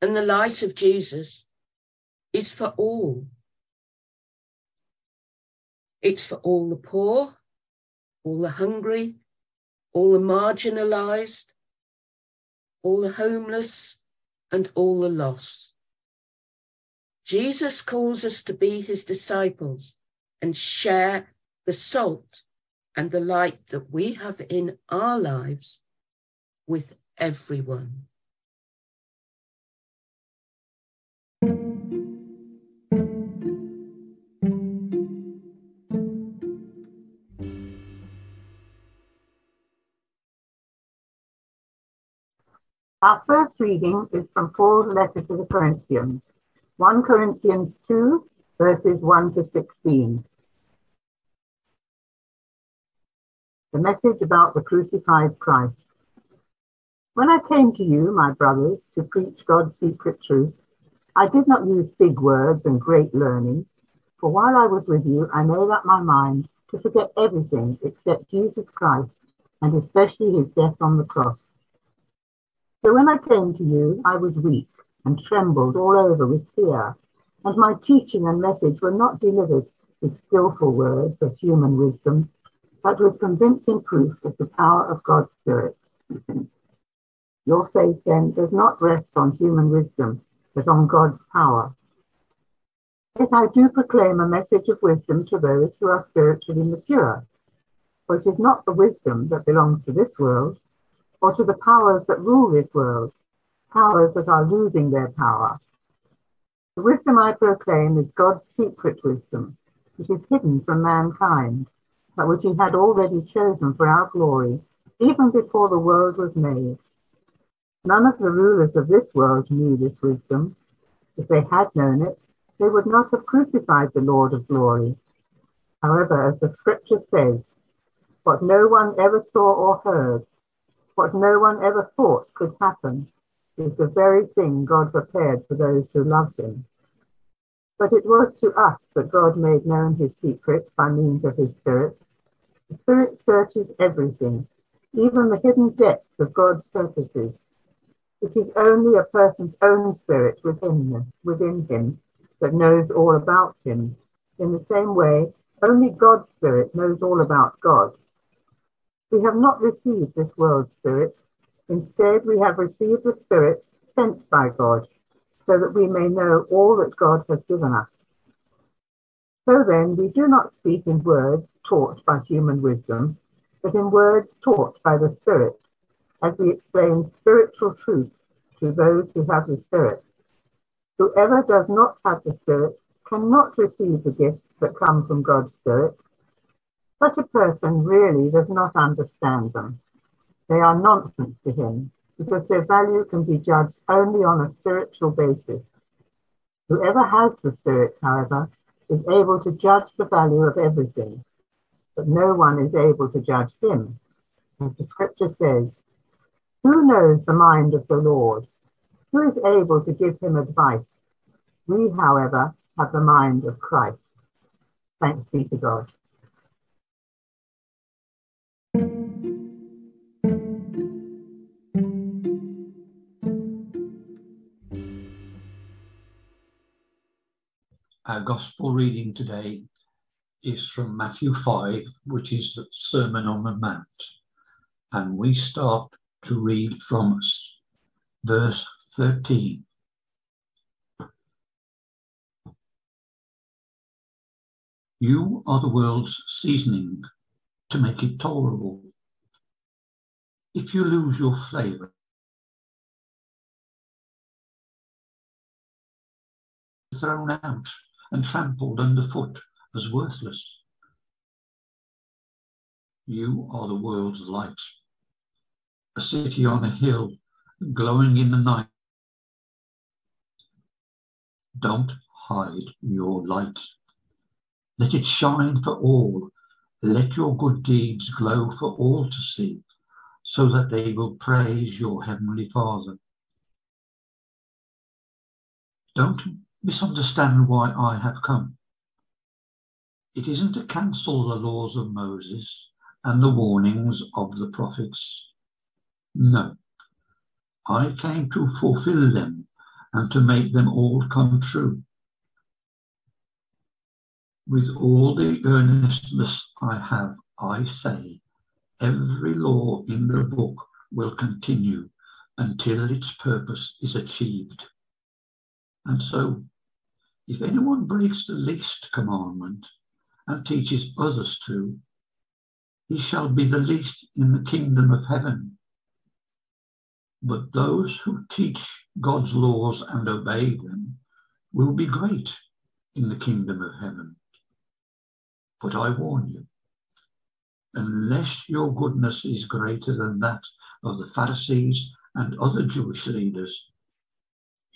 and the light of Jesus is for all. It's for all the poor, all the hungry, all the marginalized, all the homeless, and all the lost. Jesus calls us to be his disciples and share the salt and the light that we have in our lives with everyone. Our first reading is from Paul's letter to the Corinthians, 1 Corinthians 2, verses 1 to 16. The message about the crucified Christ. When I came to you, my brothers, to preach God's secret truth, I did not use big words and great learning, for while I was with you, I made up my mind to forget everything except Jesus Christ and especially his death on the cross. So when I came to you, I was weak and trembled all over with fear, and my teaching and message were not delivered with skillful words of human wisdom, but with convincing proof of the power of God's Spirit. Your faith then does not rest on human wisdom, but on God's power. Yet I do proclaim a message of wisdom to those who are spiritually mature, for it is not the wisdom that belongs to this world or to the powers that rule this world, powers that are losing their power. The wisdom I proclaim is God's secret wisdom, which is hidden from mankind, but which he had already chosen for our glory, even before the world was made. None of the rulers of this world knew this wisdom. If they had known it, they would not have crucified the Lord of glory. However, as the scripture says, what no one ever saw or heard, what no one ever thought could happen is the very thing God prepared for those who loved him. But it was to us that God made known his secret by means of his Spirit. The Spirit searches everything, even the hidden depths of God's purposes. It is only a person's own spirit within him, within him that knows all about him. In the same way, only God's Spirit knows all about God. We have not received this world's spirit. Instead, we have received the Spirit sent by God, so that we may know all that God has given us. So then, we do not speak in words taught by human wisdom, but in words taught by the Spirit, as we explain spiritual truth to those who have the Spirit. Whoever does not have the Spirit cannot receive the gifts that come from God's Spirit such a person really does not understand them. They are nonsense to him because their value can be judged only on a spiritual basis. Whoever has the Spirit, however, is able to judge the value of everything, but no one is able to judge him. As the scripture says, Who knows the mind of the Lord? Who is able to give him advice? We, however, have the mind of Christ. Thanks be to God. Our gospel reading today is from Matthew 5, which is the Sermon on the Mount. And we start to read from us. verse 13. You are the world's seasoning to make it tolerable. If you lose your flavour, thrown out and trampled underfoot as worthless. You are the world's light, a city on a hill glowing in the night. Don't hide your light. Let it shine for all. Let your good deeds glow for all to see, so that they will praise your heavenly Father. Don't misunderstand why I have come. It isn't to cancel the laws of Moses and the warnings of the prophets. No, I came to fulfill them and to make them all come true. With all the earnestness I have, I say, every law in the book will continue until its purpose is achieved. And so, if anyone breaks the least commandment and teaches others to, he shall be the least in the kingdom of heaven. But those who teach God's laws and obey them will be great in the kingdom of heaven. But I warn you, unless your goodness is greater than that of the Pharisees and other Jewish leaders,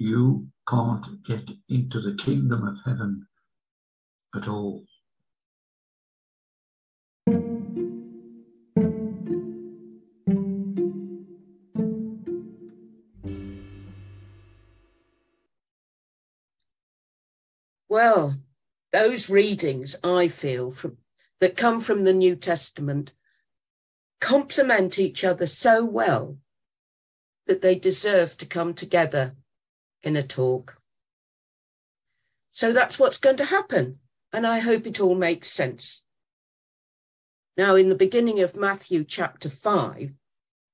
you can't get into the kingdom of heaven at all. Well, those readings I feel from that come from the New Testament complement each other so well that they deserve to come together in a talk. So that's what's going to happen. And I hope it all makes sense. Now, in the beginning of Matthew chapter 5,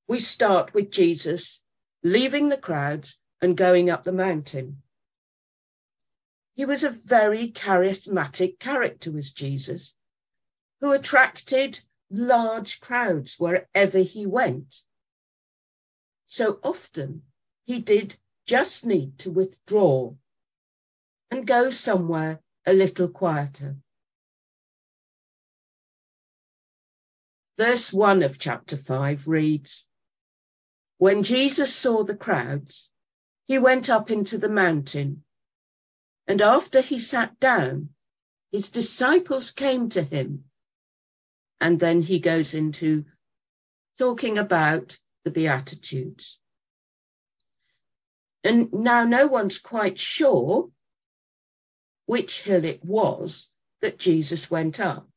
we start with Jesus leaving the crowds and going up the mountain. He was a very charismatic character, was Jesus, who attracted large crowds wherever he went. So often he did just need to withdraw and go somewhere a little quieter. Verse 1 of chapter 5 reads When Jesus saw the crowds, he went up into the mountain, and after he sat down, his disciples came to him. And then he goes into talking about the Beatitudes. And now no one's quite sure which hill it was that Jesus went up.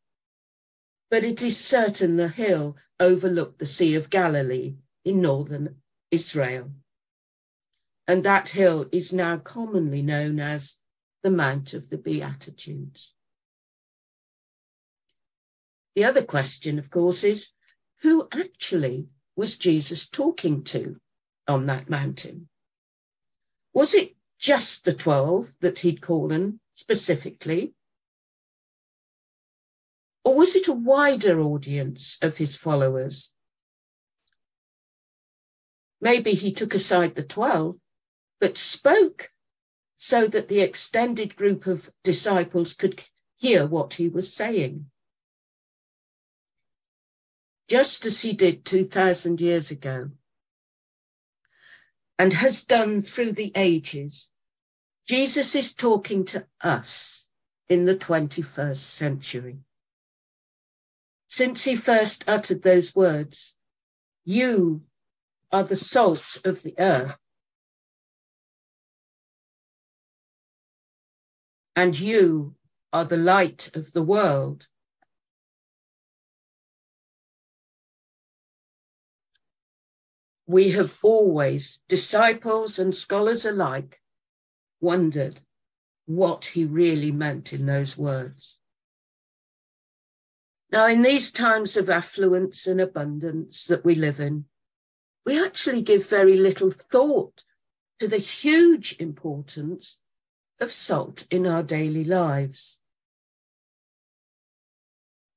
But it is certain the hill overlooked the Sea of Galilee in northern Israel. And that hill is now commonly known as the Mount of the Beatitudes. The other question, of course, is who actually was Jesus talking to on that mountain? Was it just the 12 that he'd called on specifically? Or was it a wider audience of his followers? Maybe he took aside the 12, but spoke so that the extended group of disciples could hear what he was saying. Just as he did 2,000 years ago and has done through the ages. Jesus is talking to us in the 21st century. Since he first uttered those words, you are the salt of the earth. And you are the light of the world. We have always, disciples and scholars alike, wondered what he really meant in those words. Now, in these times of affluence and abundance that we live in, we actually give very little thought to the huge importance of salt in our daily lives.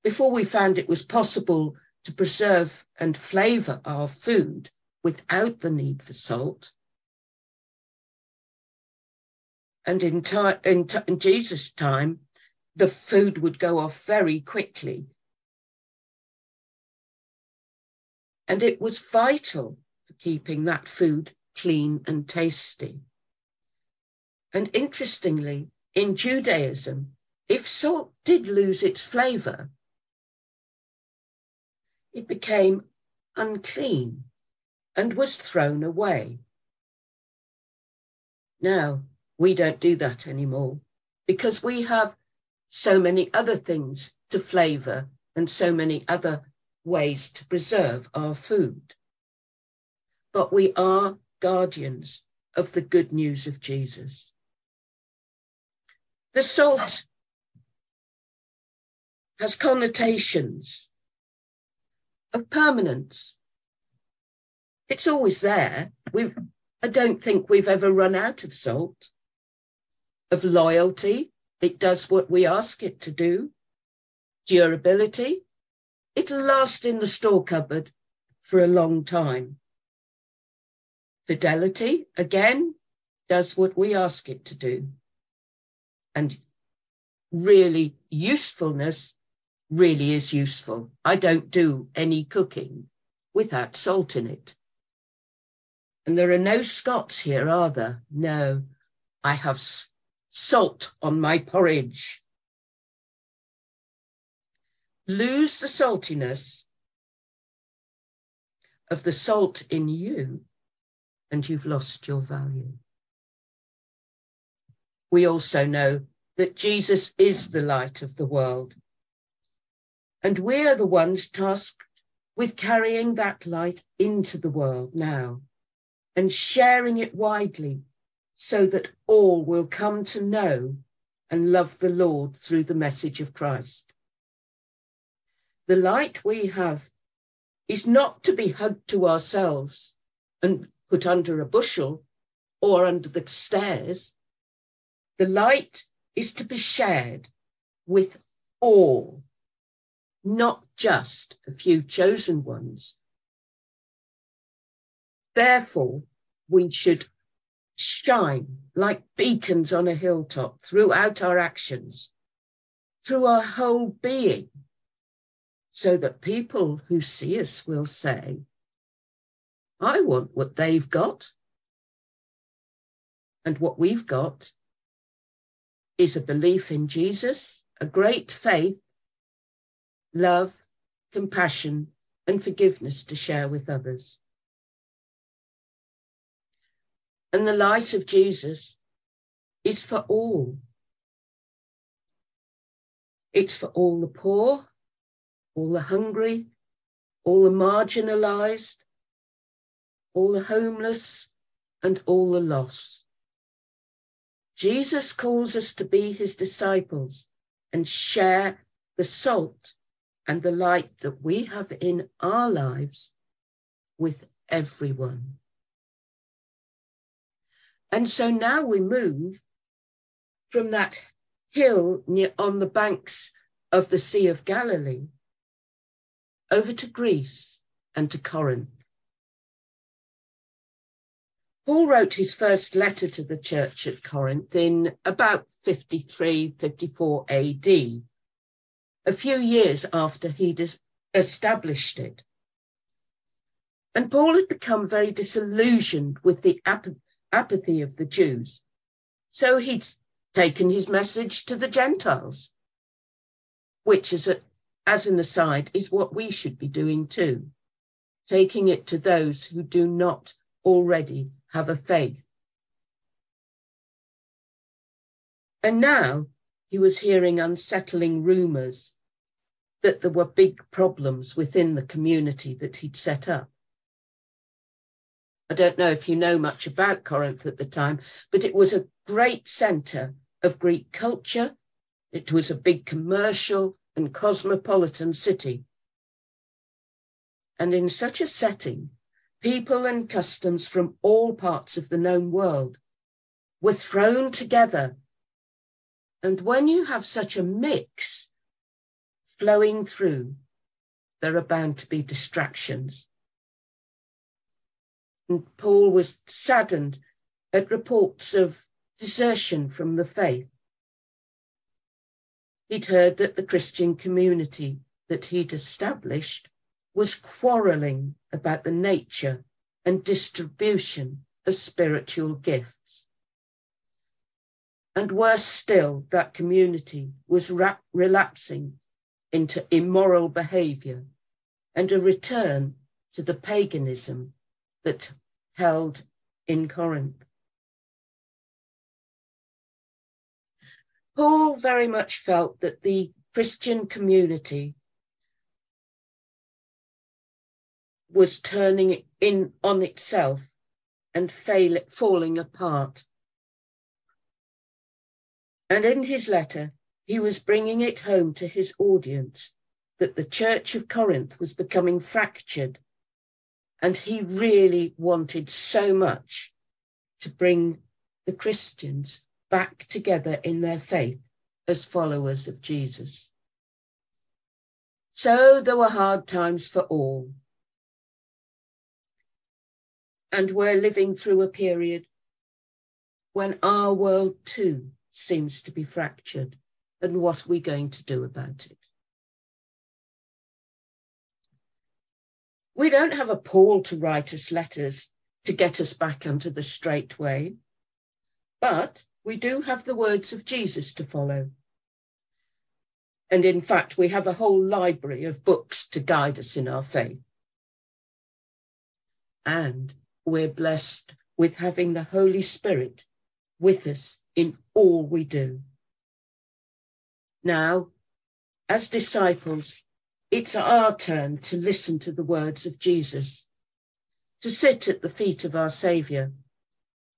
Before we found it was possible to preserve and flavour our food, without the need for salt. And in, in, t- in Jesus' time, the food would go off very quickly. And it was vital for keeping that food clean and tasty. And interestingly, in Judaism, if salt did lose its flavor, it became unclean and was thrown away. Now, we don't do that anymore because we have so many other things to flavour and so many other ways to preserve our food. But we are guardians of the good news of Jesus. The salt has connotations of permanence. It's always there. We've, I don't think we've ever run out of salt, of loyalty. It does what we ask it to do. Durability. It'll last in the store cupboard for a long time. Fidelity, again, does what we ask it to do. And really, usefulness really is useful. I don't do any cooking without salt in it. And there are no Scots here, are there? No. I have salt on my porridge. Lose the saltiness of the salt in you, and you've lost your value. We also know that Jesus is the light of the world. And we're the ones tasked with carrying that light into the world now and sharing it widely so that all will come to know and love the Lord through the message of Christ. The light we have is not to be hugged to ourselves and put under a bushel or under the stairs. The light is to be shared with all not just a few chosen ones. Therefore, we should shine like beacons on a hilltop throughout our actions, through our whole being, so that people who see us will say, I want what they've got. And what we've got is a belief in Jesus, a great faith, love, compassion, and forgiveness to share with others. And the light of Jesus is for all. It's for all the poor, all the hungry, all the marginalized, all the homeless, and all the lost. Jesus calls us to be his disciples and share the salt and the light that we have in our lives with everyone. And so now we move from that hill near, on the banks of the Sea of Galilee over to Greece and to Corinth. Paul wrote his first letter to the church at Corinth in about 53, 54 AD a few years after he'd established it. And Paul had become very disillusioned with the ap- apathy of the Jews. So he'd taken his message to the Gentiles, which, as, a, as an aside, is what we should be doing too, taking it to those who do not already have a faith. And now he was hearing unsettling rumours that there were big problems within the community that he'd set up. I don't know if you know much about Corinth at the time, but it was a great centre of Greek culture. It was a big commercial and cosmopolitan city. And in such a setting, people and customs from all parts of the known world were thrown together and when you have such a mix flowing through, there are bound to be distractions. And Paul was saddened at reports of desertion from the faith. He'd heard that the Christian community that he'd established was quarrelling about the nature and distribution of spiritual gifts. And worse still, that community was rap- relapsing into immoral behavior and a return to the paganism that held in Corinth. Paul very much felt that the Christian community was turning in on itself and fail, falling apart. And in his letter, he was bringing it home to his audience that the Church of Corinth was becoming fractured. And he really wanted so much to bring the Christians back together in their faith as followers of Jesus. So there were hard times for all. And we're living through a period when our world too seems to be fractured. And what are we going to do about it? We don't have a Paul to write us letters to get us back onto the straight way, but we do have the words of Jesus to follow. And in fact, we have a whole library of books to guide us in our faith. And we're blessed with having the Holy Spirit with us in all we do. Now, as disciples, it's our turn to listen to the words of Jesus, to sit at the feet of our Saviour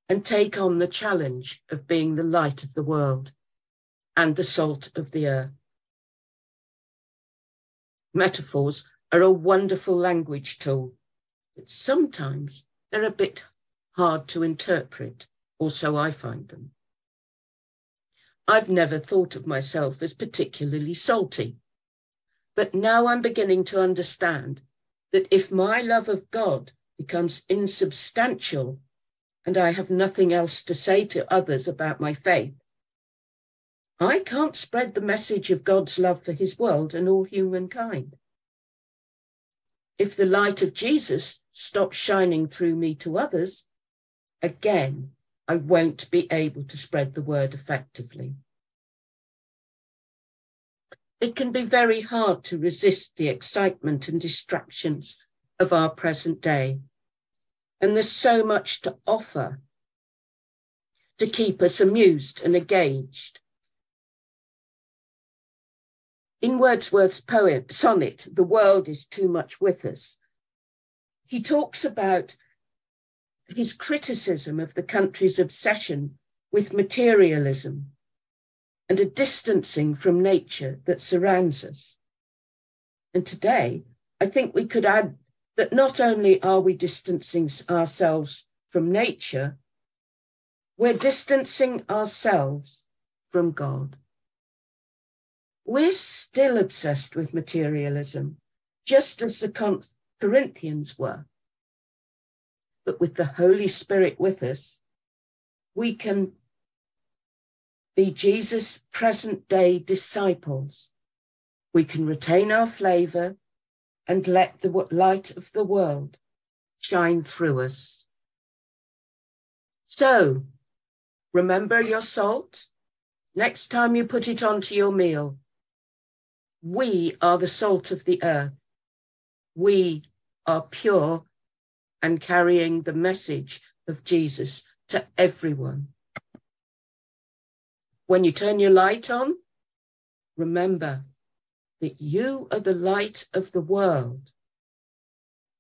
and take on the challenge of being the light of the world and the salt of the earth. Metaphors are a wonderful language tool, but sometimes they're a bit hard to interpret, or so I find them. I've never thought of myself as particularly salty, but now I'm beginning to understand that if my love of God becomes insubstantial and I have nothing else to say to others about my faith, I can't spread the message of God's love for his world and all humankind. If the light of Jesus stops shining through me to others, again, I won't be able to spread the word effectively. It can be very hard to resist the excitement and distractions of our present day and there's so much to offer to keep us amused and engaged. In Wordsworth's poem, sonnet, The World is Too Much With Us, he talks about his criticism of the country's obsession with materialism and a distancing from nature that surrounds us. And today, I think we could add that not only are we distancing ourselves from nature, we're distancing ourselves from God. We're still obsessed with materialism, just as the Corinthians were. But with the Holy Spirit with us, we can be Jesus' present day disciples. We can retain our flavor and let the light of the world shine through us. So, remember your salt next time you put it onto your meal. We are the salt of the earth. We are pure and carrying the message of Jesus to everyone. When you turn your light on, remember that you are the light of the world.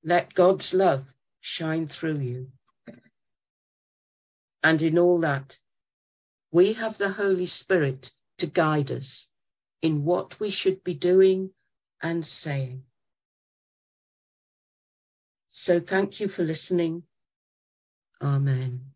Let God's love shine through you. And in all that, we have the Holy Spirit to guide us in what we should be doing and saying. So thank you for listening. Amen.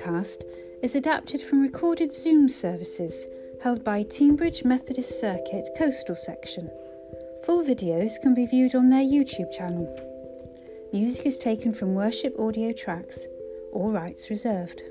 Podcast is adapted from recorded Zoom services held by Teignbridge Methodist Circuit Coastal Section. Full videos can be viewed on their YouTube channel. Music is taken from worship audio tracks, all rights reserved.